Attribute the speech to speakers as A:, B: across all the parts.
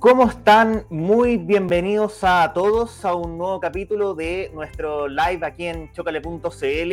A: ¿Cómo están? Muy bienvenidos a todos a un nuevo capítulo de nuestro live aquí en chocale.cl.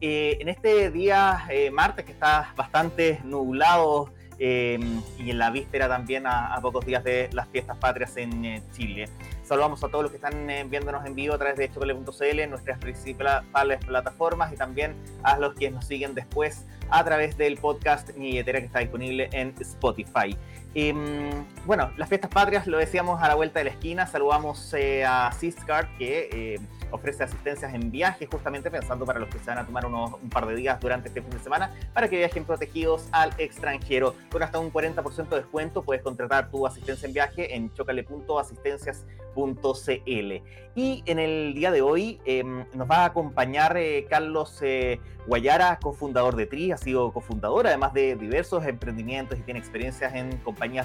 A: Eh, en este día eh, martes que está bastante nublado eh, y en la víspera también a, pocos días de las fiestas patrias en Chile. Saludamos a todos los que están viéndonos en vivo a través de chocale.cl, nuestras principales plataformas y también a los que nos siguen después a través del podcast Billetera que está disponible en Spotify. Em, bueno, las fiestas patrias lo decíamos a la vuelta de la esquina. Saludamos eh, a Ciscard que eh, ofrece asistencias en viaje, justamente pensando para los que se van a tomar un par de días durante este fin de semana, para que viajen protegidos al extranjero. Con hasta un 40% de descuento puedes contratar tu asistencia en viaje en chocale.asistencias.cl. Y en el día de hoy em, nos va a acompañar eh, Carlos eh, Guayara, cofundador de TRI, ha sido cofundador, además de diversos emprendimientos y tiene experiencias en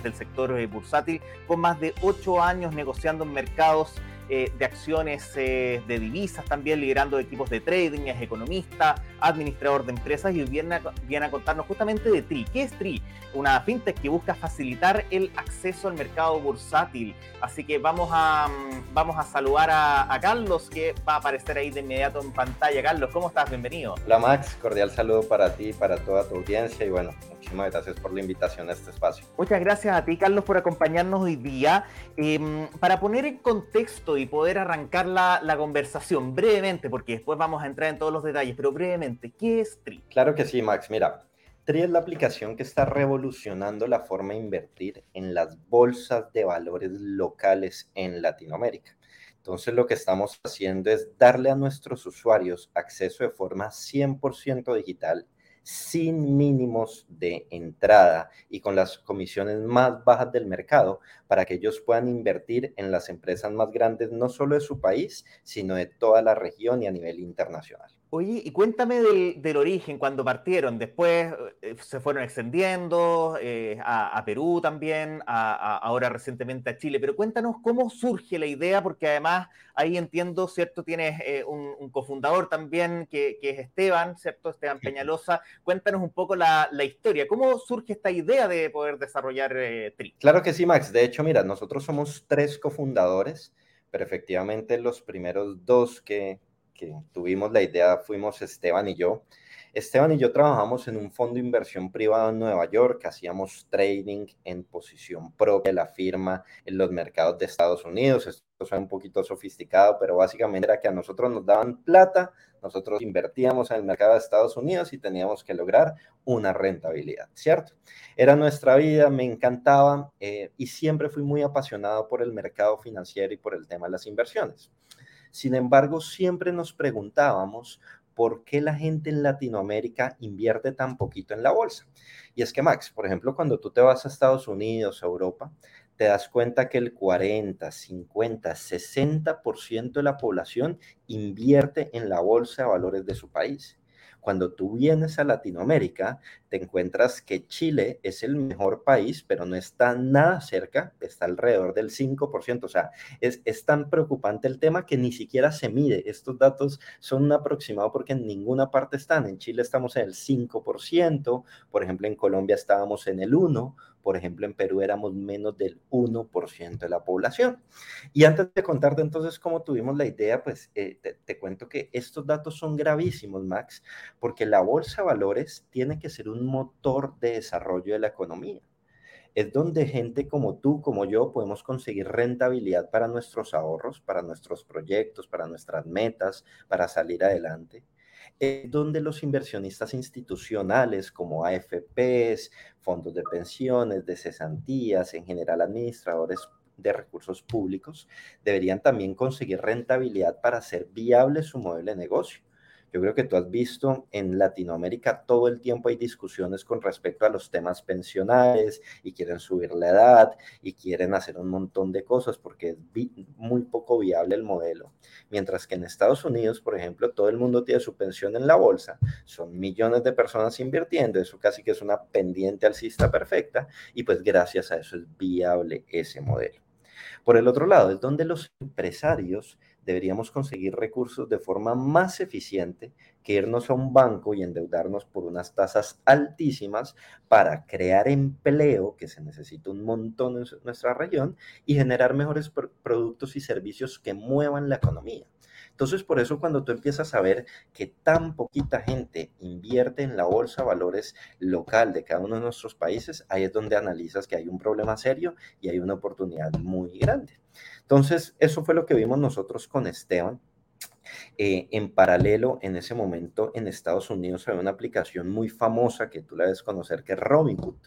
A: del sector eh, bursátil, con más de ocho años negociando en mercados eh, de acciones eh, de divisas, también liderando equipos de trading, es economista, administrador de empresas y viene a, viene a contarnos justamente de TRI. ¿Qué es TRI? Una fintech que busca facilitar el acceso al mercado bursátil. Así que vamos a, mm, vamos a saludar a, Carlos, que va a aparecer ahí de inmediato en pantalla. Carlos, ¿cómo estás? Bienvenido.
B: Hola Max, cordial saludo para ti para toda tu audiencia y bueno, muchísimas gracias por la invitación a este espacio.
A: Muchas gracias a ti, Carlos, por acompañarnos hoy día. Em, para poner en contexto y poder arrancar la, la, conversación brevemente, porque después vamos a entrar en todos los detalles, pero brevemente, ¿qué es TRI?
B: Claro que sí, Max. Mira, TRI es la aplicación que está revolucionando la forma de invertir en las bolsas de valores locales en Latinoamérica. Entonces lo que estamos haciendo es darle a nuestros usuarios acceso de forma 100% digital sin mínimos de entrada y con las comisiones más bajas del mercado para que ellos puedan invertir en las empresas más grandes, no solo de su país, sino de toda la región y a nivel internacional.
A: Oye, y cuéntame del, origen, cuando partieron, después eh, se fueron extendiendo eh, a, Perú también, a, ahora recientemente a Chile, pero cuéntanos cómo surge la idea, porque además ahí entiendo, ¿cierto? Tienes eh, un, cofundador también que, es Esteban, ¿cierto? Esteban Peñalosa. Cuéntanos un poco la, historia, ¿cómo surge esta idea de poder desarrollar TRI?
B: Claro que sí, Max. De hecho, mira, nosotros somos tres cofundadores, pero efectivamente los primeros dos que que tuvimos la idea fuimos Esteban y yo. Esteban y yo trabajamos en un fondo de inversión privado en Nueva York, hacíamos trading en posición propia de la firma en los mercados de Estados Unidos. Es un poquito sofisticado, pero básicamente era que a nosotros nos daban plata, nosotros invertíamos en el mercado de Estados Unidos y teníamos que lograr una rentabilidad, ¿cierto? Era nuestra vida, me encantaba eh, y siempre fui muy apasionado por el mercado financiero y por el tema de las inversiones. Sin embargo, siempre nos preguntábamos por qué la gente en Latinoamérica invierte tan poquito en la bolsa. Y es que, Max, por ejemplo, cuando tú te vas a Estados Unidos, a Europa, te das cuenta que el 40, 50, 60% de la población invierte en la bolsa de valores de su país. Cuando tú vienes a Latinoamérica, te encuentras que Chile es el mejor país, pero no está nada cerca, está alrededor del 5%. O sea, es, es tan preocupante el tema que ni siquiera se mide. Estos datos son un aproximado porque en ninguna parte están. En Chile estamos en el 5%, por ejemplo, en Colombia estábamos en el 1%, por ejemplo, en Perú éramos menos del 1% de la población. Y antes de contarte entonces cómo tuvimos la idea, pues eh, te, cuento que estos datos son gravísimos, Max, porque la bolsa de valores tiene que ser un motor de desarrollo de la economía. Es donde gente como tú, como yo, podemos conseguir rentabilidad para nuestros ahorros, para nuestros proyectos, para nuestras metas, para salir adelante es donde los inversionistas institucionales como AFPs, fondos de pensiones, de cesantías, en general administradores de recursos públicos, deberían también conseguir rentabilidad para hacer viable su modelo de negocio. Yo creo que tú has visto en Latinoamérica todo el tiempo hay discusiones con respecto a los temas pensionales y quieren subir la edad y quieren hacer un montón de cosas porque es muy poco viable el modelo. Mientras que en Estados Unidos, por ejemplo, todo el mundo tiene su pensión en la bolsa, son millones de personas invirtiendo, eso casi que es una pendiente alcista perfecta y pues gracias a eso es viable ese modelo. Por el otro lado, es donde los empresarios deberíamos conseguir recursos de forma más eficiente que irnos a un banco y endeudarnos por unas tasas altísimas para crear empleo, que se necesita un montón en nuestra región, y generar mejores productos y servicios que muevan la economía. Entonces, por eso cuando tú empiezas a ver que tan poquita gente invierte en la bolsa de valores local de cada uno de nuestros países, ahí es donde analizas que hay un problema serio y hay una oportunidad muy grande. Entonces, eso fue lo que vimos nosotros con Esteban. Eh, en paralelo, en ese momento en Estados Unidos había una aplicación muy famosa que tú la debes conocer, que es Robinhood.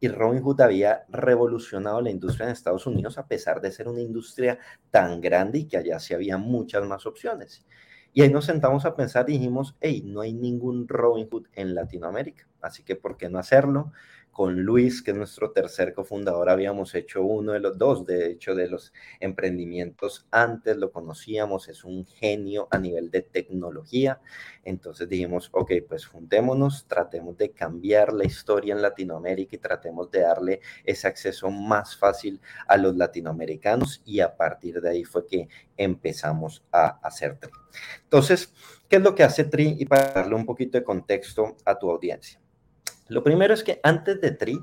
B: Y Robinhood había revolucionado la industria en Estados Unidos a pesar de ser una industria tan grande y que allá sí había muchas más opciones. Y ahí nos sentamos a pensar y dijimos, hey, no hay ningún Robinhood en Latinoamérica, así que ¿por qué no hacerlo? Con Luis, que es nuestro tercer cofundador, habíamos hecho uno de los dos, de hecho, de los emprendimientos antes, lo conocíamos, es un genio a nivel de tecnología. Entonces dijimos, ok, pues juntémonos, tratemos de cambiar la historia en Latinoamérica y tratemos de darle ese acceso más fácil a los latinoamericanos y a partir de ahí fue que empezamos a hacer TRI. Entonces, ¿qué es lo que hace TRI? Y para darle un poquito de contexto a tu audiencia. Lo primero es que antes de TRI,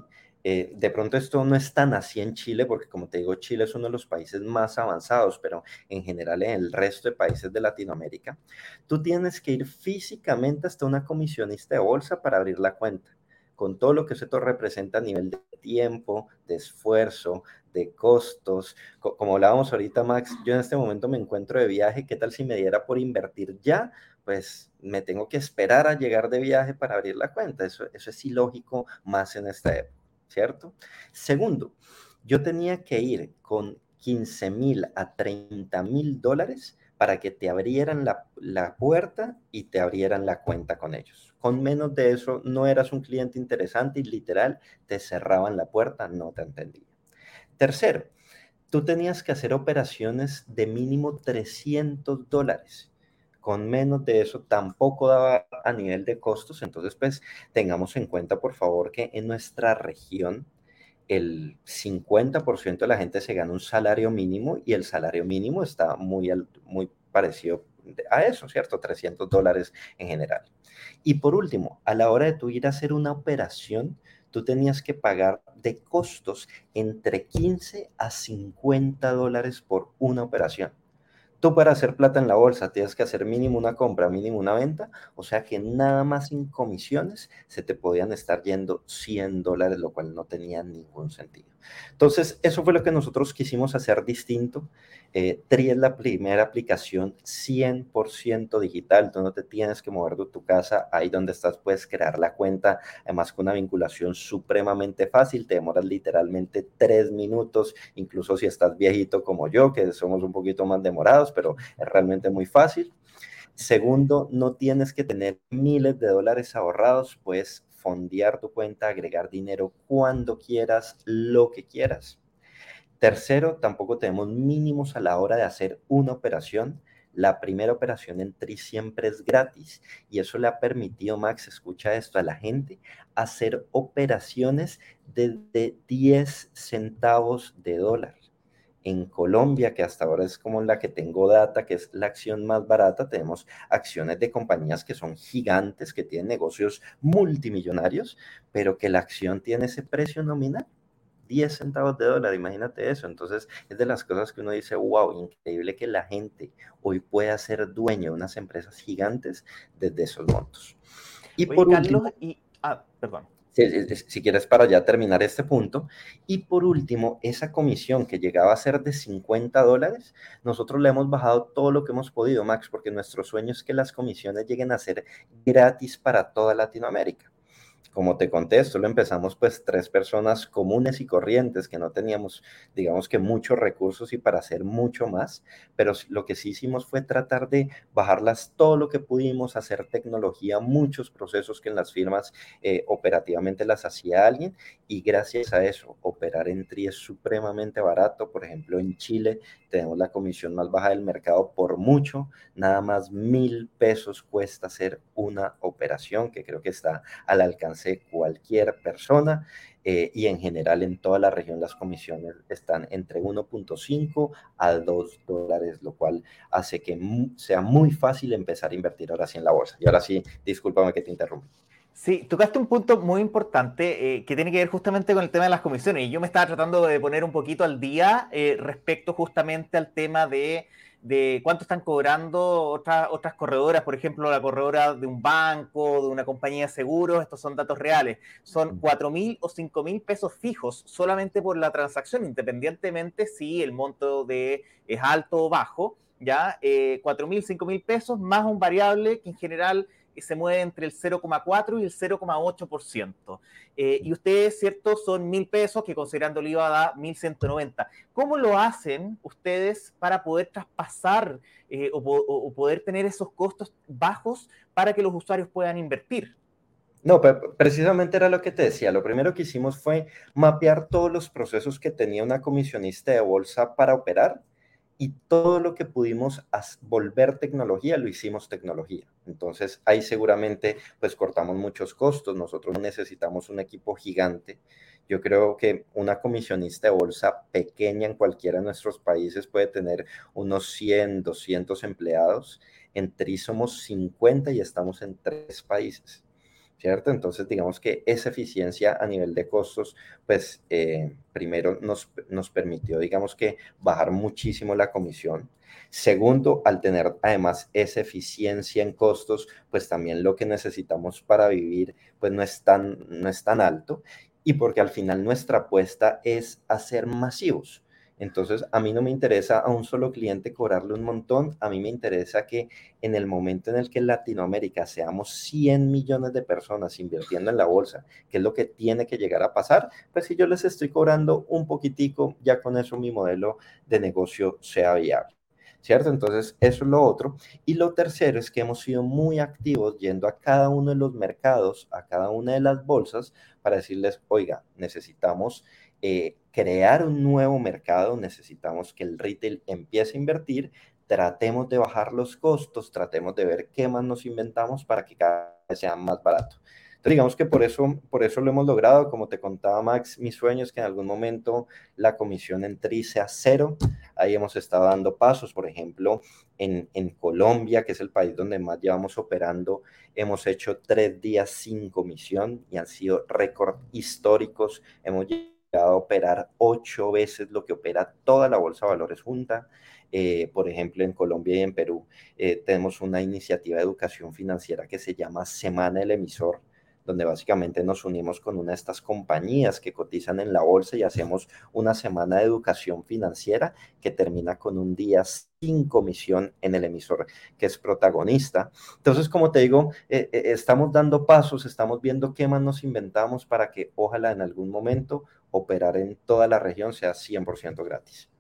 B: eh, de pronto esto no es tan así en Chile, porque como te digo, Chile es uno de los países más avanzados, pero en general en el resto de países de Latinoamérica, tú tienes que ir físicamente hasta una comisionista de bolsa para abrir la cuenta, con todo lo que eso representa a nivel de tiempo, de esfuerzo, de costos. Como hablábamos ahorita, Max, yo en este momento me encuentro de viaje, ¿qué tal si me diera por invertir ya? Pues me tengo que esperar a llegar de viaje para abrir la cuenta. Eso, eso es ilógico más en esta época, ¿cierto? Segundo, yo tenía que ir con 15 mil a 30 mil dólares para que te abrieran la, la, puerta y te abrieran la cuenta con ellos. Con menos de eso no eras un cliente interesante y literal te cerraban la puerta, no te entendía. Tercero, tú tenías que hacer operaciones de mínimo 300 dólares con menos de eso tampoco daba a nivel de costos. Entonces, pues tengamos en cuenta, por favor, que en nuestra región el 50% de la gente se gana un salario mínimo y el salario mínimo está muy, muy parecido a eso, ¿cierto? 300 dólares en general. Y por último, a la hora de tú ir a hacer una operación, tú tenías que pagar de costos entre 15 a 50 dólares por una operación. Tú para hacer plata en la bolsa tienes que hacer mínimo una compra, mínimo una venta, o sea que nada más en comisiones se te podían estar yendo 100 dólares, lo cual no tenía ningún sentido. Entonces, eso fue lo que nosotros quisimos hacer distinto. Eh, Tri es la primera aplicación 100% digital. Tú no te tienes que mover de tu casa. Ahí donde estás puedes crear la cuenta. Además, con una vinculación supremamente fácil. Te demoras literalmente tres minutos, incluso si estás viejito como yo, que somos un poquito más demorados, pero es realmente muy fácil. Segundo, no tienes que tener miles de dólares ahorrados, pues fondear tu cuenta, agregar dinero cuando quieras, lo que quieras. Tercero, tampoco tenemos mínimos a la hora de hacer una operación. La primera operación en TRI siempre es gratis y eso le ha permitido, Max, escucha esto, a la gente hacer operaciones desde 10 centavos de dólar en Colombia, que hasta ahora es como la que tengo data, que es la acción más barata, tenemos acciones de compañías que son gigantes, que tienen negocios multimillonarios, pero que la acción tiene ese precio nominal. 10 centavos de dólar, imagínate eso. Entonces, es de las cosas que uno dice, wow, increíble que la gente hoy pueda ser dueño de unas empresas gigantes desde esos montos.
A: Y por último, y, ah, perdón
B: si, quieres para ya terminar este punto. Y por último, esa comisión que llegaba a ser de 50 dólares, nosotros le hemos bajado todo lo que hemos podido, Max, porque nuestro sueño es que las comisiones lleguen a ser gratis para toda Latinoamérica como te conté, lo empezamos pues tres personas comunes y corrientes que no teníamos, digamos que muchos recursos y para hacer mucho más, pero lo que sí hicimos fue tratar de bajarlas todo lo que pudimos, hacer tecnología, muchos procesos que en las firmas eh, operativamente las hacía alguien y gracias a eso operar en TRI es supremamente barato. Por ejemplo, en Chile tenemos la comisión más baja del mercado por mucho, nada más mil pesos cuesta hacer una operación que creo que está al alcance cualquier persona eh, y en general en toda la región las comisiones están entre 1.5 a 2 dólares, lo cual hace que sea muy fácil empezar a invertir ahora sí en la bolsa. Y ahora sí, discúlpame que te interrumpa.
A: Sí, tocaste un punto muy importante eh, que tiene que ver justamente con el tema de las comisiones. Y yo me estaba tratando de poner un poquito al día eh, respecto justamente al tema de de cuánto están cobrando otras, otras corredoras, por ejemplo, la corredora de un banco, de una compañía de seguros, estos son datos reales, son 4 mil o 5 mil pesos fijos solamente por la transacción, independientemente si el monto de, es alto o bajo, ya, eh, 4 mil, 5 mil pesos más un variable que en general se mueve entre el 0,4 y el 0,8%. Eh, y ustedes, ¿cierto? Son mil pesos que considerando el IVA da 1.190. ¿Cómo lo hacen ustedes para poder traspasar eh, o, poder tener esos costos bajos para que los usuarios puedan invertir?
B: No, precisamente era lo que te decía. Lo primero que hicimos fue mapear todos los procesos que tenía una comisionista de bolsa para operar y todo lo que pudimos volver tecnología, lo hicimos tecnología. Entonces ahí seguramente pues cortamos muchos costos, nosotros necesitamos un equipo gigante. Yo creo que una comisionista de bolsa pequeña en cualquiera de nuestros países puede tener unos 100, 200 empleados. En TRI somos 50 y estamos en tres países. ¿Cierto? Entonces, digamos que esa eficiencia a nivel de costos, pues eh, primero nos, nos permitió, digamos que, bajar muchísimo la comisión. Segundo, al tener además esa eficiencia en costos, pues también lo que necesitamos para vivir, pues no es tan, no es tan alto. Y porque al final nuestra apuesta es hacer masivos. Entonces, a mí no me interesa a un solo cliente cobrarle un montón, a mí me interesa que en el momento en el que en Latinoamérica seamos 100 millones de personas invirtiendo en la bolsa, que es lo que tiene que llegar a pasar, pues si yo les estoy cobrando un poquitico, ya con eso mi modelo de negocio sea viable. ¿cierto? Entonces, eso es lo otro. Y lo tercero es que hemos sido muy activos yendo a cada uno de los mercados, a cada una de las bolsas, para decirles, oiga, necesitamos eh, crear un nuevo mercado, necesitamos que el retail empiece a invertir, tratemos de bajar los costos, tratemos de ver qué más nos inventamos para que cada vez sea más barato. Entonces, digamos que por eso, por eso lo hemos logrado. Como te contaba Max, mi sueño es que en algún momento la comisión en TRI sea cero. Ahí hemos estado dando pasos. Por ejemplo, en, en Colombia, que es el país donde más llevamos operando, hemos hecho tres días sin comisión y han sido récord históricos. Hemos a operar ocho veces lo que opera toda la bolsa de valores junta. Eh, por ejemplo, en Colombia y en Perú eh, tenemos una iniciativa de educación financiera que se llama Semana del Emisor, donde básicamente nos unimos con una de estas compañías que cotizan en la bolsa y hacemos una semana de educación financiera que termina con un día sin comisión en el emisor que es protagonista. Entonces, como te digo, eh, estamos dando pasos, estamos viendo qué más nos inventamos para que ojalá en algún momento operar en toda la región sea 100% gratis.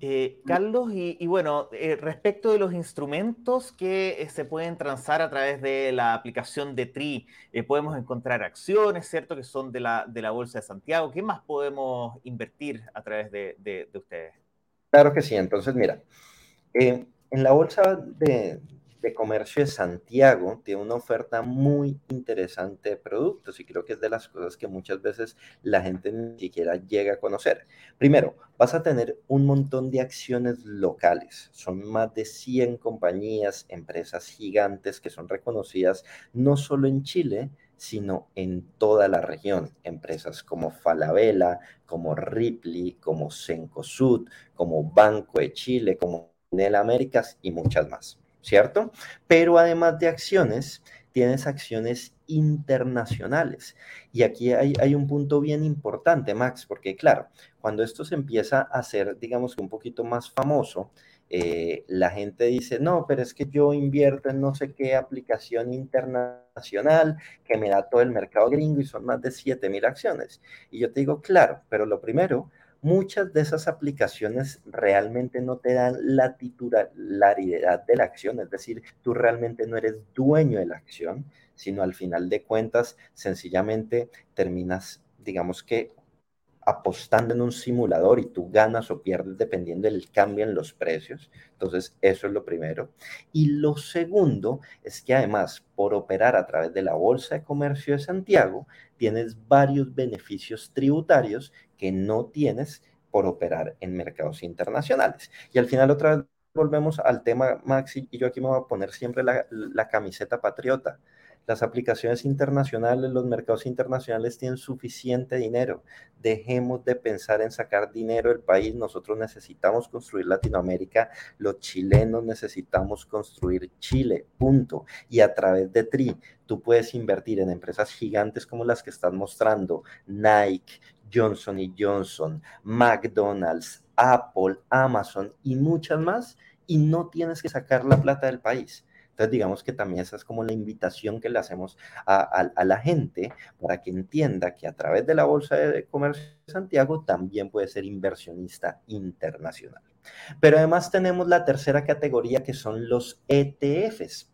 A: Eh, Carlos, y, bueno, eh, respecto de los instrumentos que eh, se pueden transar a través de la aplicación de TRI, podemos encontrar acciones, ¿cierto? Que son de la, de la Bolsa de Santiago. ¿Qué más podemos invertir a través de, de ustedes?
B: Claro que sí. Entonces, mira, en la Bolsa de, de Comercio de Santiago tiene una oferta muy interesante de productos y creo que es de las cosas que muchas veces la gente ni siquiera llega a conocer. Primero, vas a tener un montón de acciones locales. Son más de 100 compañías, empresas gigantes que son reconocidas no solo en Chile, sino en toda la región. Empresas como Falabella, como Ripley, como Cencosud, como Banco de Chile, como Nel Américas y muchas más. ¿Cierto? Pero además de acciones, tienes acciones internacionales. Y aquí hay, un punto bien importante, Max, porque claro, cuando esto se empieza a hacer, digamos, un poquito más famoso, eh, la gente dice, no, pero es que yo invierto en no sé qué aplicación internacional que me da todo el mercado gringo y son más de 7 mil acciones. Y yo te digo, claro, pero lo primero muchas de esas aplicaciones realmente no te dan la titularidad de la acción, es decir, tú realmente no eres dueño de la acción, sino al final de cuentas sencillamente terminas, digamos que apostando en un simulador y tú ganas o pierdes dependiendo del cambio en los precios. Entonces, eso es lo primero. Y lo segundo es que además, por operar a través de la Bolsa de Comercio de Santiago, tienes varios beneficios tributarios que no tienes por operar en mercados internacionales. Y al final otra vez volvemos al tema, Maxi, y yo aquí me voy a poner siempre la, camiseta patriota las aplicaciones internacionales, los mercados internacionales tienen suficiente dinero. Dejemos de pensar en sacar dinero del país. Nosotros necesitamos construir Latinoamérica. Los chilenos necesitamos construir Chile. Punto. Y a través de TRI, tú puedes invertir en empresas gigantes como las que están mostrando, Nike, Johnson Johnson, McDonald's, Apple, Amazon y muchas más, y no tienes que sacar la plata del país. Entonces, digamos que también esa es como la invitación que le hacemos a, la gente para que entienda que a través de la Bolsa de Comercio de Santiago también puede ser inversionista internacional. Pero además tenemos la tercera categoría que son los ETFs.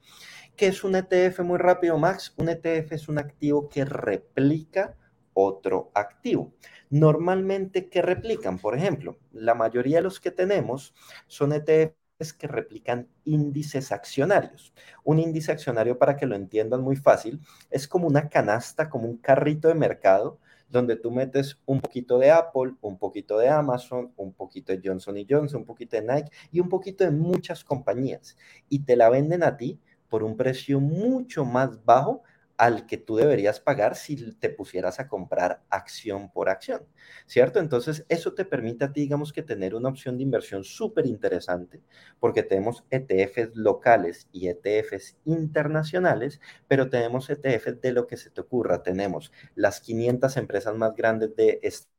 B: ¿Qué es un ETF? Muy rápido, Max. Un ETF es un activo que replica otro activo. Normalmente, ¿qué replican? Por ejemplo, la mayoría de los que tenemos son ETFs que replican índices accionarios. Un índice accionario, para que lo entiendan muy fácil, es como una canasta, como un carrito de mercado, donde tú metes un poquito de Apple, un poquito de Amazon, un poquito de Johnson Johnson, un poquito de Nike y un poquito de muchas compañías. Y te la venden a ti por un precio mucho más bajo al que tú deberías pagar si te pusieras a comprar acción por acción, ¿cierto? Entonces, eso te permite a ti, digamos, que tener una opción de inversión súper interesante, porque tenemos ETFs locales y ETFs internacionales, pero tenemos ETFs de lo que se te ocurra. Tenemos las 500 empresas más grandes de Estados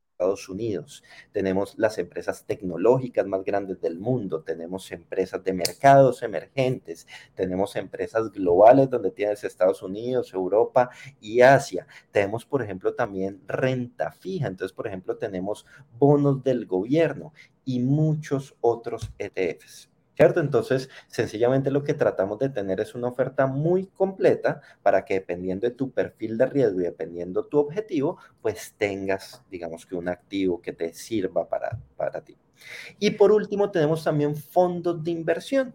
B: Unidos, tenemos las empresas tecnológicas más grandes del mundo, tenemos empresas de mercados emergentes, tenemos empresas globales donde tienes Estados Unidos, Europa y Asia. Tenemos, por ejemplo, también renta fija, entonces, por ejemplo, tenemos bonos del gobierno y muchos otros ETFs. ¿Cierto? Entonces, sencillamente lo que tratamos de tener es una oferta muy completa para que dependiendo de tu perfil de riesgo y dependiendo tu objetivo, pues tengas, digamos que un activo que te sirva para, para ti. Y por último, tenemos también fondos de inversión.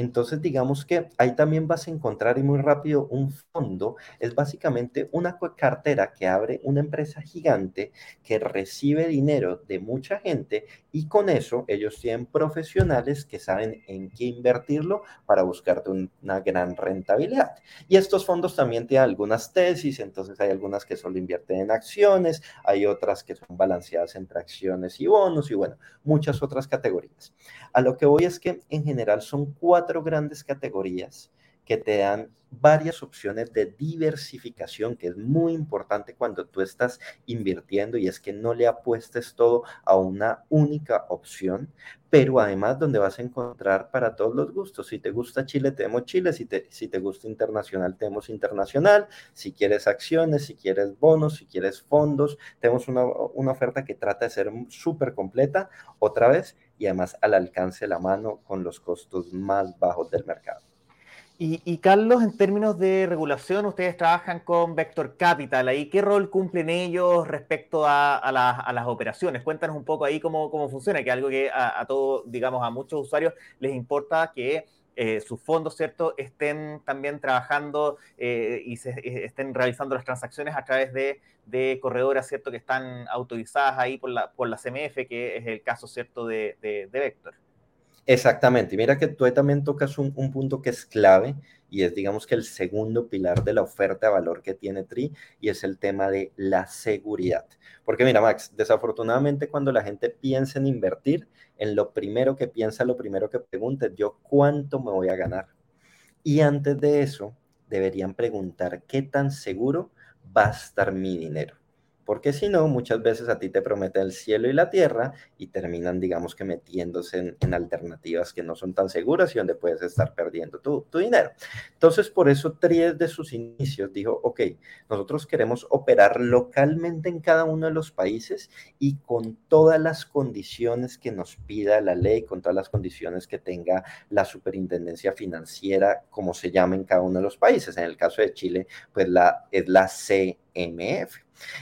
B: Entonces, digamos que ahí también vas a encontrar y muy rápido un fondo. Es básicamente una cartera que abre una empresa gigante que recibe dinero de mucha gente y con eso ellos tienen profesionales que saben en qué invertirlo para buscarte una gran rentabilidad. Y estos fondos también tienen algunas tesis, entonces hay algunas que solo invierten en acciones, hay otras que son balanceadas entre acciones y bonos y bueno, muchas otras categorías. A lo que voy es que en general son cuatro grandes categorías que te dan varias opciones de diversificación, que es muy importante cuando tú estás invirtiendo y es que no le apuestes todo a una única opción, pero además donde vas a encontrar para todos los gustos. Si te gusta Chile, tenemos Chile, si te, si te gusta internacional, tenemos internacional, si quieres acciones, si quieres bonos, si quieres fondos, tenemos una, una oferta que trata de ser súper completa, otra vez, y además al alcance de la mano con los costos más bajos del mercado.
A: Y, Carlos, en términos de regulación, ustedes trabajan con Vector Capital. ¿Ahí qué rol cumplen ellos respecto a, las operaciones? Cuéntanos un poco ahí cómo, cómo funciona, que es algo que a, todos, digamos, a muchos usuarios les importa que eh, sus fondos, ¿cierto?, estén también trabajando eh, y se, eh, estén realizando las transacciones a través de, de, corredoras, ¿cierto?, que están autorizadas ahí por la, por la CMF, que es el caso, ¿cierto?, de, de, Vector.
B: Exactamente. Mira que tú también tocas un, punto que es clave y es, digamos que el segundo pilar de la oferta de valor que tiene TRI y es el tema de la seguridad. Porque mira, Max, desafortunadamente cuando la gente piensa en invertir, en lo primero que piensa, lo primero que pregunta es yo cuánto me voy a ganar. Y antes de eso, deberían preguntar qué tan seguro va a estar mi dinero porque si no, muchas veces a ti te prometen el cielo y la tierra y terminan, digamos que metiéndose en, alternativas que no son tan seguras y donde puedes estar perdiendo tu, dinero. Entonces, por eso Tri de sus inicios dijo, ok, nosotros queremos operar localmente en cada uno de los países y con todas las condiciones que nos pida la ley, con todas las condiciones que tenga la superintendencia financiera, como se llama en cada uno de los países. En el caso de Chile, pues la, es la C CMF.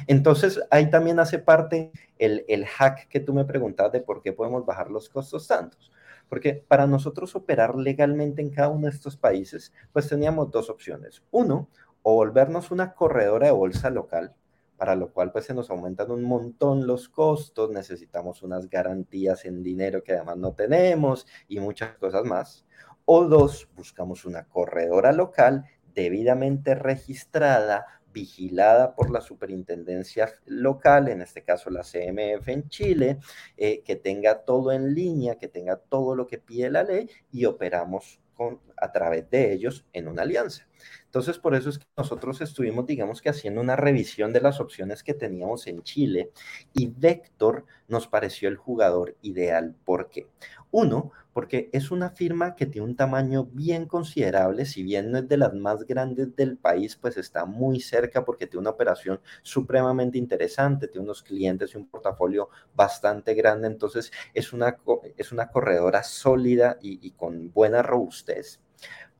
B: Entonces, ahí también hace parte el, el hack que tú me preguntas de por qué podemos bajar los costos tantos. Porque para nosotros operar legalmente en cada uno de estos países, pues teníamos dos opciones. Uno, o volvernos una corredora de bolsa local, para lo cual pues se nos aumentan un montón los costos, necesitamos unas garantías en dinero que además no tenemos y muchas cosas más. O dos, buscamos una corredora local debidamente registrada, vigilada por la superintendencia local, en este caso la CMF en Chile, eh, que tenga todo en línea, que tenga todo lo que pide la ley y operamos con, a través de ellos en una alianza. Entonces, por eso es que nosotros estuvimos, digamos que haciendo una revisión de las opciones que teníamos en Chile y Vector nos pareció el jugador ideal. ¿Por qué? Uno, porque es una firma que tiene un tamaño bien considerable, si bien no es de las más grandes del país, pues está muy cerca porque tiene una operación supremamente interesante, tiene unos clientes y un portafolio bastante grande, entonces es una, es una corredora sólida y, y con buena robustez.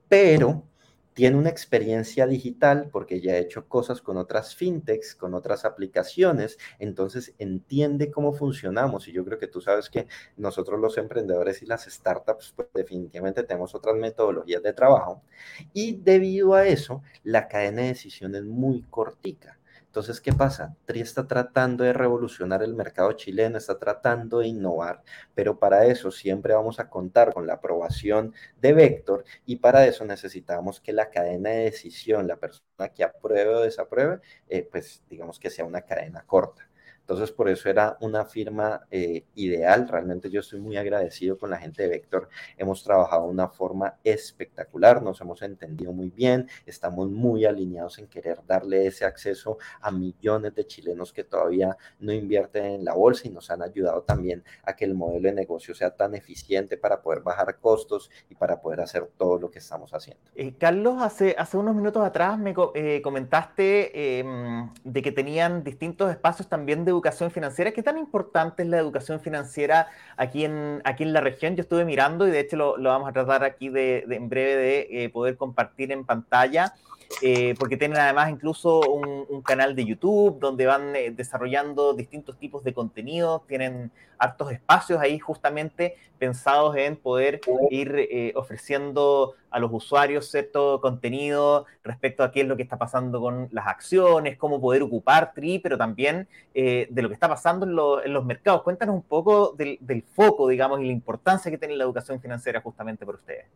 B: Pero tiene una experiencia digital porque ya ha hecho cosas con otras fintechs, con otras aplicaciones, entonces entiende cómo funcionamos y yo creo que tú sabes que nosotros los emprendedores y las startups pues definitivamente tenemos otras metodologías de trabajo y debido a eso la cadena de decisión es muy cortica. Entonces, ¿qué pasa? TRI está tratando de revolucionar el mercado chileno, está tratando de innovar, pero para eso siempre vamos a contar con la aprobación de Vector y para eso necesitamos que la cadena de decisión, la persona que apruebe o desapruebe, eh, pues digamos que sea una cadena corta. Entonces, por eso era una firma eh, ideal. Realmente yo estoy muy agradecido con la gente de Vector. Hemos trabajado de una forma espectacular, nos hemos entendido muy bien, estamos muy alineados en querer darle ese acceso a millones de chilenos que todavía no invierten en la bolsa y nos han ayudado también a que el modelo de negocio sea tan eficiente para poder bajar costos y para poder hacer todo lo que estamos haciendo.
A: Eh, Carlos, hace, hace unos minutos atrás me eh, comentaste em, de que tenían distintos espacios también de educación financiera. ¿Qué tan importante es la educación financiera aquí en, aquí en la región? Yo estuve mirando y de hecho lo, vamos a tratar aquí de, de en breve de eh, poder compartir en pantalla. Eh, porque tienen además incluso un, canal de YouTube donde van eh, desarrollando distintos tipos de contenidos, tienen hartos espacios ahí justamente pensados en poder ir eh, ofreciendo a los usuarios cierto contenido respecto a qué es lo que está pasando con las acciones, cómo poder ocupar TRI, pero también de lo que está pasando en, lo, en, los mercados. Cuéntanos un poco del, del foco, digamos, y la importancia que tiene la educación financiera justamente por ustedes.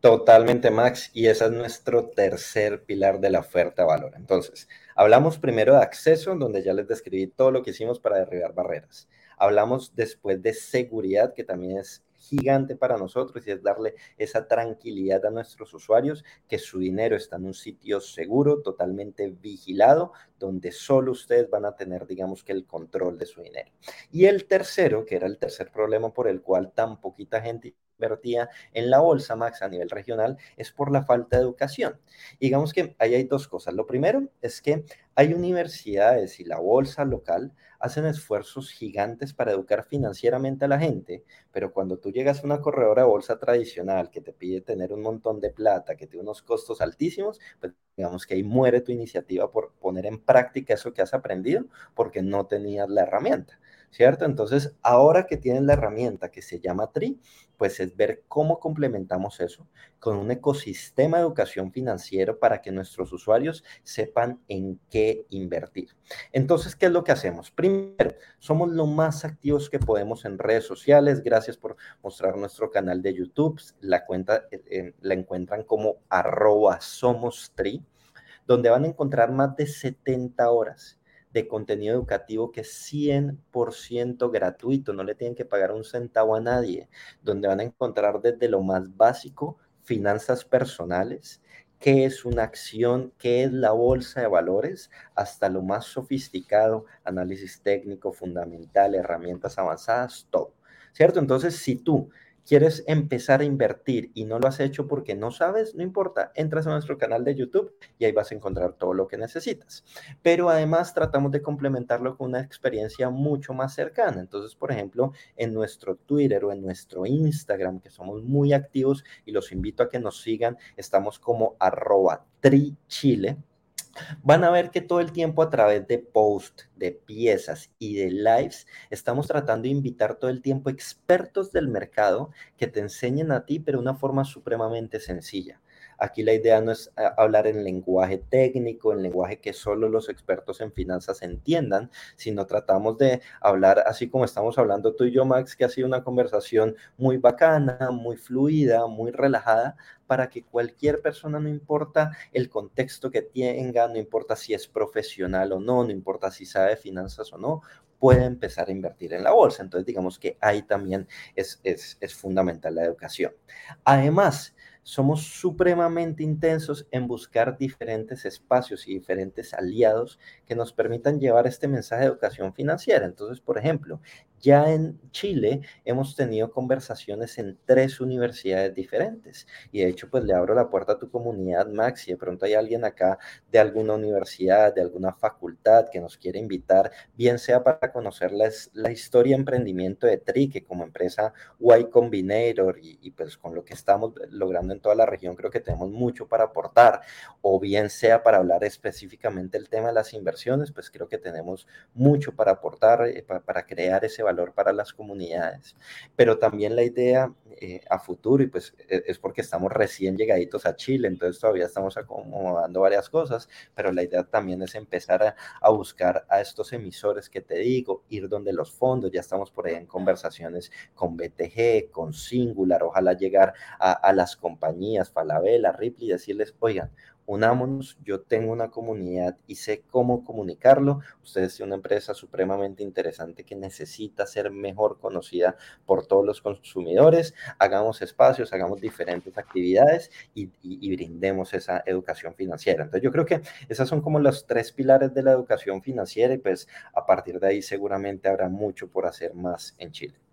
B: Totalmente, Max, y ese es nuestro tercer pilar de la oferta de valor. Entonces, hablamos primero de acceso, donde ya les describí todo lo que hicimos para derribar barreras. Hablamos después de seguridad, que también es gigante para nosotros y es darle esa tranquilidad a nuestros usuarios que su dinero está en un sitio seguro, totalmente vigilado, donde solo ustedes van a tener, digamos que, el control de su dinero. Y el tercero, que era el tercer problema por el cual tan poquita gente invertía en la bolsa, Max, a nivel regional, es por la falta de educación. digamos que ahí hay dos cosas. Lo primero es que hay universidades y la bolsa local hacen esfuerzos gigantes para educar financieramente a la gente, pero cuando tú llegas a una corredora de bolsa tradicional que te pide tener un montón de plata, que tiene unos costos altísimos, pues digamos que ahí muere tu iniciativa por poner en práctica eso que has aprendido porque no tenías la herramienta. ¿Cierto? Entonces, ahora que tienen la herramienta que se llama TRI, pues es ver cómo complementamos eso con un ecosistema de educación financiera para que nuestros usuarios sepan en qué invertir. Entonces, ¿qué es lo que hacemos? Primero, somos lo más activos que podemos en redes sociales. Gracias por mostrar nuestro canal de YouTube. La cuenta eh, eh la encuentran como arroba somos tri, donde van a encontrar más de 70 horas de contenido educativo que es 100% gratuito, no le tienen que pagar un centavo a nadie, donde van a encontrar desde lo más básico, finanzas personales, qué es una acción, qué es la bolsa de valores, hasta lo más sofisticado, análisis técnico, fundamental, herramientas avanzadas, todo. ¿Cierto? Entonces, si tú quieres empezar a invertir y no lo has hecho porque no sabes, no importa, entras a nuestro canal de YouTube y ahí vas a encontrar todo lo que necesitas. Pero además tratamos de complementarlo con una experiencia mucho más cercana. Entonces, por ejemplo, en nuestro Twitter o en nuestro Instagram, que somos muy activos y los invito a que nos sigan, estamos como arroba trichile van a ver que todo el tiempo a través de posts, de piezas y de lives, estamos tratando de invitar todo el tiempo expertos del mercado que te enseñen a ti, pero de una forma supremamente sencilla. Aquí la idea no es eh, hablar en lenguaje técnico, en lenguaje que solo los expertos en finanzas entiendan, sino tratamos de hablar así como estamos hablando tú y yo, Max, que ha sido una conversación muy bacana, muy fluida, muy relajada, para que cualquier persona, no importa el contexto que tenga, no importa si es profesional o no, no importa si sabe finanzas o no, pueda empezar a invertir en la bolsa. Entonces, digamos que ahí también es, es, es fundamental la educación. Además, somos supremamente intensos en buscar diferentes espacios y diferentes aliados que nos permitan llevar este mensaje de educación financiera. Entonces, por ejemplo, ya en Chile hemos tenido conversaciones en tres universidades diferentes. Y de hecho pues le abro la puerta a tu comunidad, Max, si de pronto hay alguien acá de alguna universidad, de alguna facultad que nos quiere invitar, bien sea para conocer la, la historia de emprendimiento de Trique como empresa Y Combinator y, y pues con lo que estamos logrando en toda la región creo que tenemos mucho para aportar. O bien sea para hablar específicamente el tema de las inversiones, pues creo que tenemos mucho para aportar, eh, para, para crear ese valor para las comunidades. Pero también la idea eh, a futuro, y pues e, es porque estamos recién llegaditos a Chile, entonces todavía estamos acomodando varias cosas, pero la idea también es empezar a, buscar a estos emisores que te digo, ir donde los fondos, ya estamos por ahí en conversaciones con BTG, con Singular, ojalá llegar a, a las compañías, Falabella, Ripley, y decirles, oigan, unámonos, yo tengo una comunidad y sé cómo comunicarlo. Ustedes tienen una empresa supremamente interesante que necesita ser mejor conocida por todos los consumidores. Hagamos espacios, hagamos diferentes actividades y, brindemos esa educación financiera. Entonces yo creo que esas son como los tres pilares de la educación financiera y pues a partir de ahí seguramente habrá mucho por hacer más en Chile.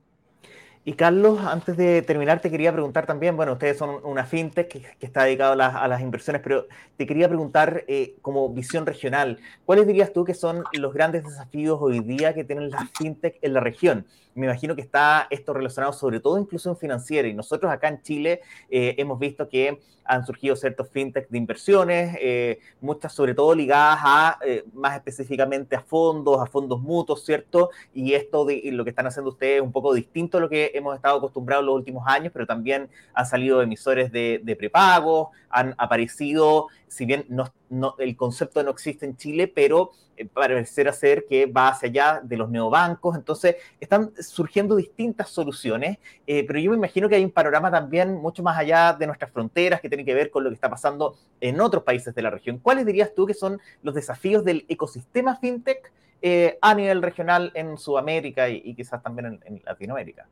A: Y Carlos, antes de terminar, te quería preguntar también, bueno, ustedes son una fintech que, está dedicado a las, a las, inversiones, pero te quería preguntar eh, como visión regional, ¿cuáles dirías tú que son los grandes desafíos hoy día que tienen las fintech en la región? Me imagino que está esto relacionado sobre todo inclusión financiera y nosotros acá en Chile eh, hemos visto que han surgido ciertos fintech de inversiones, eh, muchas sobre todo ligadas a, eh, más específicamente a fondos, a fondos mutuos, ¿cierto? Y esto de lo que están haciendo ustedes es un poco distinto a lo que hemos estado acostumbrados los últimos años, pero también han salido emisores de, de prepago, han aparecido, si bien no, no, el concepto no existe en Chile, pero eh, parecer ser que va hacia allá de los neobancos, entonces están surgiendo distintas soluciones, eh, pero yo me imagino que hay un panorama también mucho más allá de nuestras fronteras que tiene que ver con lo que está pasando en otros países de la región. ¿Cuáles dirías tú que son los desafíos del ecosistema fintech eh, a nivel regional en Sudamérica y, quizás también en Latinoamérica?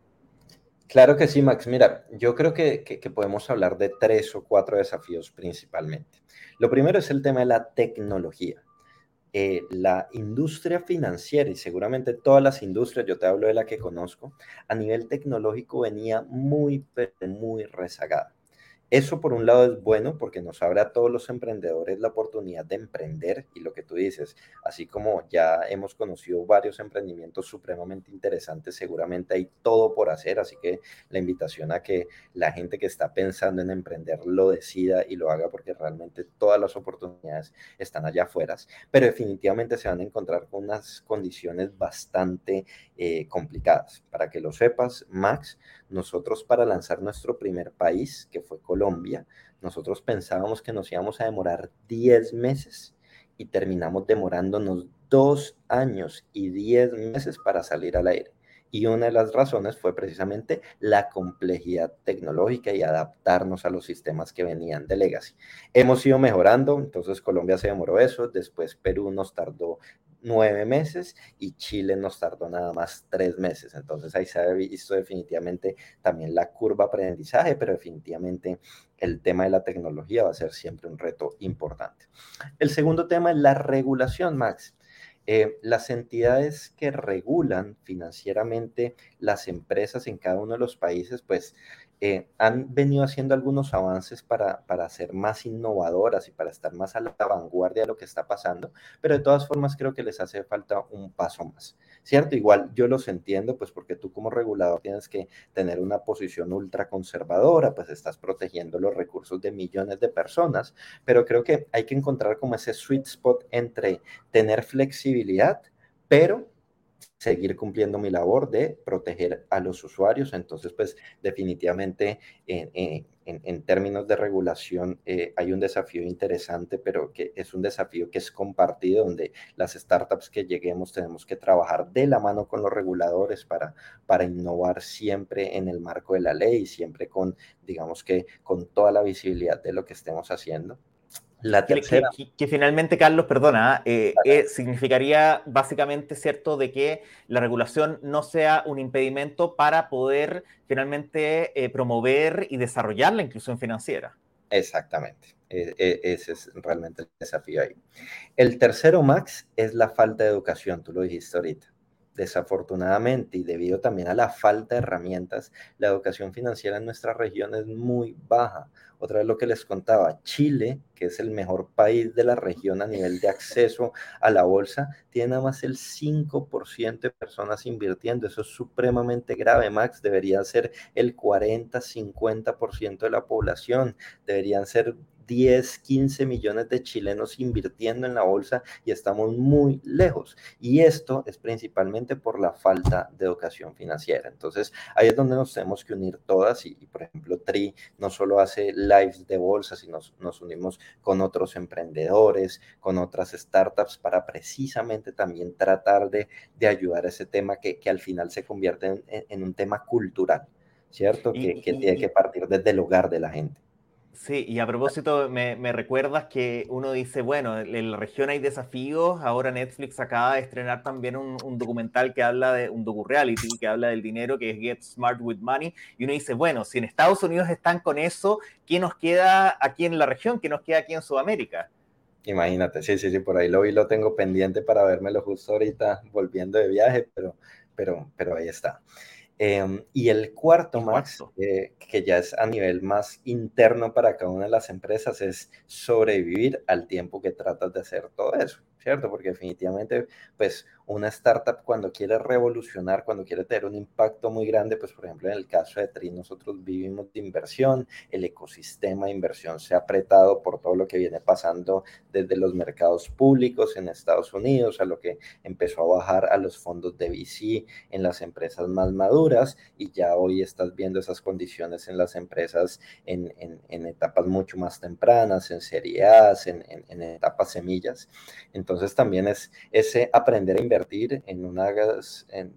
B: Claro que sí, Max. Mira, yo creo que, podemos hablar de tres o cuatro desafíos principalmente. Lo primero es el tema de la tecnología. Eh, la industria financiera y seguramente todas las industrias, yo te hablo de la que conozco, a nivel tecnológico venía muy, muy rezagada. Eso por un lado es bueno porque nos abre a todos los emprendedores la oportunidad de emprender y lo que tú dices, así como ya hemos conocido varios emprendimientos supremamente interesantes, seguramente hay todo por hacer, así que la invitación a que la gente que está pensando en emprender lo decida y lo haga porque realmente todas las oportunidades están allá afuera, pero definitivamente se van a encontrar con unas condiciones bastante eh, complicadas. Para que lo sepas, Max, nosotros para lanzar nuestro primer país, que fue Colombia, nosotros pensábamos que nos íbamos a demorar 10 meses y terminamos demorándonos dos años y 10 meses para salir al aire. Y una de las razones fue precisamente la complejidad tecnológica y adaptarnos a los sistemas que venían de Legacy. Hemos ido mejorando, entonces Colombia se demoró eso, después Perú nos tardó nueve meses y Chile nos tardó nada más tres meses. Entonces ahí se ha visto definitivamente también la curva aprendizaje, pero definitivamente el tema de la tecnología va a ser siempre un reto importante. El segundo tema es la regulación, Max. Eh, las entidades que regulan financieramente las empresas en cada uno de los países, pues eh, han venido haciendo algunos avances para, para ser más innovadoras y para estar más a la vanguardia de lo que está pasando, pero de todas formas creo que les hace falta un paso más, ¿cierto? Igual yo los entiendo, pues porque tú como regulador tienes que tener una posición ultra conservadora, pues estás protegiendo los recursos de millones de personas, pero creo que hay que encontrar como ese sweet spot entre tener flexibilidad, pero seguir cumpliendo mi labor de proteger a los usuarios. Entonces, pues definitivamente en, términos de regulación eh, hay un desafío interesante, pero que es un desafío que es compartido, donde las startups que lleguemos tenemos que trabajar de la mano con los reguladores para, para innovar siempre en el marco de la ley, siempre con, digamos que, con toda la visibilidad de lo que estemos haciendo.
A: La tercera. Que, finalmente, Carlos, perdona, eh, eh, significaría básicamente, ¿cierto?, de que la regulación no sea un impedimento para poder finalmente eh, promover y desarrollar la inclusión financiera.
B: Exactamente. E, e, ese es realmente el desafío ahí. El tercero, Max, es la falta de educación, tú lo dijiste ahorita. Desafortunadamente y debido también a la falta de herramientas, la educación financiera en nuestra región es muy baja. Otra vez lo que les contaba, Chile, que es el mejor país de la región a nivel de acceso a la bolsa, tiene nada más el 5% de personas invirtiendo. Eso es supremamente grave, Max. Debería ser el 40, 50% de la población. Deberían ser 10, 15 millones de chilenos invirtiendo en la bolsa y estamos muy lejos. Y esto es principalmente por la falta de educación financiera. Entonces, ahí es donde nos tenemos que unir todas y, por ejemplo, TRI no solo hace lives de bolsa, sino nos, unimos con otros emprendedores, con otras startups para precisamente también tratar de, ayudar a ese tema que, al final se convierte en, un tema cultural, ¿cierto? que tiene que partir desde el hogar de la gente.
A: Sí, y a propósito, me, recuerdas que uno dice, bueno, en la región hay desafíos, ahora Netflix acaba de estrenar también un, documental que habla de, un docu-reality que habla del dinero, que es Get Smart with Money, y uno dice, bueno, si en Estados Unidos están con eso, ¿qué nos queda aquí en la región? ¿Qué nos queda aquí en Sudamérica?
B: Imagínate, sí, sí, sí, por ahí lo vi, lo tengo pendiente para vérmelo justo ahorita volviendo de viaje, pero, pero, pero ahí está. Em, y el cuarto, Max, eh, que ya es a nivel más interno para cada una de las empresas, es sobrevivir al tiempo que tratas de hacer todo eso. ¿Cierto? Porque definitivamente, pues una startup cuando quiere revolucionar, cuando quiere tener un impacto muy grande, pues por ejemplo en el caso de TRI nosotros vivimos de inversión, el ecosistema de inversión se ha apretado por todo lo que viene pasando desde los mercados públicos en Estados Unidos, a lo que empezó a bajar a los fondos de VC en las empresas más maduras y ya hoy estás viendo esas condiciones en las empresas en, en, etapas mucho más tempranas, en serie A, en, en etapas semillas. Entonces, entonces también es ese aprender a invertir en una,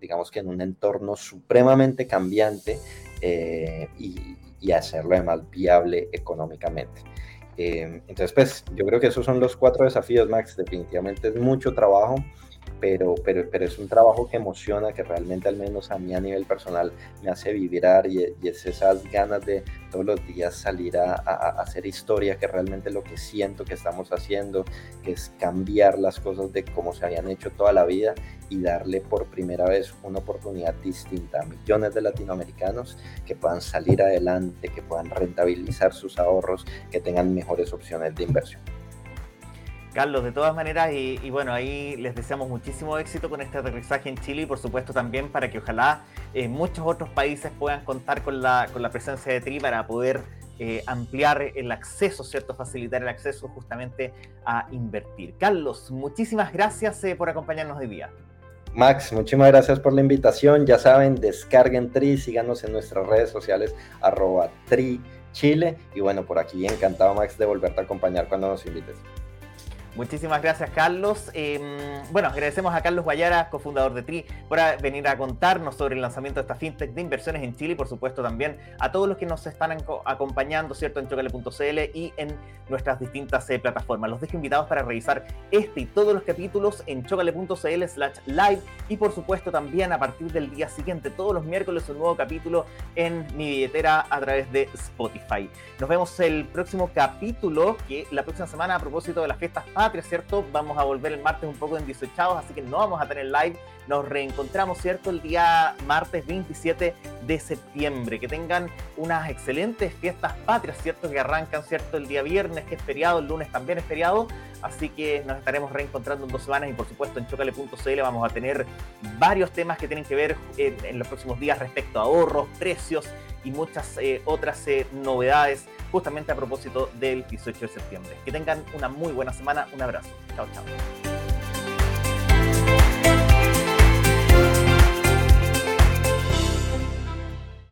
B: digamos que en un entorno supremamente cambiante eh, y, hacerlo además viable económicamente. Eh, entonces, pues yo creo que esos son los cuatro desafíos, Max. Definitivamente es mucho trabajo pero, pero, pero es un trabajo que emociona, que realmente al menos a mí a nivel personal me hace vibrar y, es esas ganas de todos los días salir a, hacer historia, que realmente lo que siento que estamos haciendo, que es cambiar las cosas de cómo se habían hecho toda la vida y darle por primera vez una oportunidad distinta a millones de latinoamericanos que puedan salir adelante, que puedan rentabilizar sus ahorros, que tengan mejores opciones de inversión.
A: Carlos, de todas maneras, y, bueno, ahí les deseamos muchísimo éxito con este aterrizaje en Chile y por supuesto también para que ojalá eh, muchos otros países puedan contar con la, con la presencia de TRI para poder eh, ampliar el acceso, ¿cierto? Facilitar el acceso justamente a invertir. Carlos, muchísimas gracias eh, por acompañarnos hoy día.
B: Max, muchísimas gracias por la invitación. Ya saben, descarguen TRI, síganos en nuestras redes sociales, arroba TRI Chile. Y bueno, por aquí encantado, Max, de volverte a acompañar cuando nos invites.
A: Muchísimas gracias, Carlos. Em, bueno, agradecemos a Carlos Guayara, cofundador de TRI, por venir a contarnos sobre el lanzamiento de esta fintech de inversiones en Chile y, por supuesto, también a todos los que nos están acompañando, ¿cierto?, en chocale.cl y en nuestras distintas eh, plataformas. Los dejo invitados para revisar este y todos los capítulos en chocale.cl/slash live y, por supuesto, también a partir del día siguiente, todos los miércoles, un nuevo capítulo en mi billetera a través de Spotify. Nos vemos el próximo capítulo, que la próxima semana, a propósito de las fiestas ¿cierto? Vamos a volver el martes un poco en 18 así que no vamos a tener live. Nos reencontramos, ¿cierto? El día martes 27 de septiembre. Que tengan unas excelentes fiestas patrias, ¿cierto? Que arrancan, ¿cierto? El día viernes, que es feriado, el lunes también es feriado. Así que nos estaremos reencontrando en dos semanas y por supuesto en chocale.cl vamos a tener varios temas que tienen que ver en, los próximos días respecto a ahorros, precios y muchas eh, otras eh, novedades justamente a propósito del 18 de septiembre. Que tengan una muy buena semana. Un abrazo. Chao, chao.